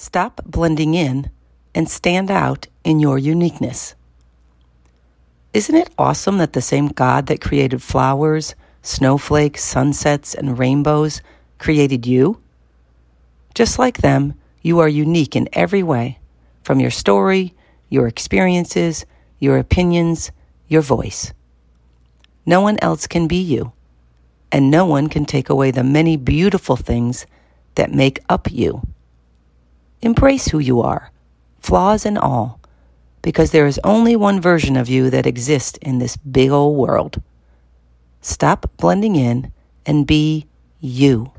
Stop blending in and stand out in your uniqueness. Isn't it awesome that the same God that created flowers, snowflakes, sunsets, and rainbows created you? Just like them, you are unique in every way from your story, your experiences, your opinions, your voice. No one else can be you, and no one can take away the many beautiful things that make up you. Embrace who you are, flaws and all, because there is only one version of you that exists in this big old world. Stop blending in and be you.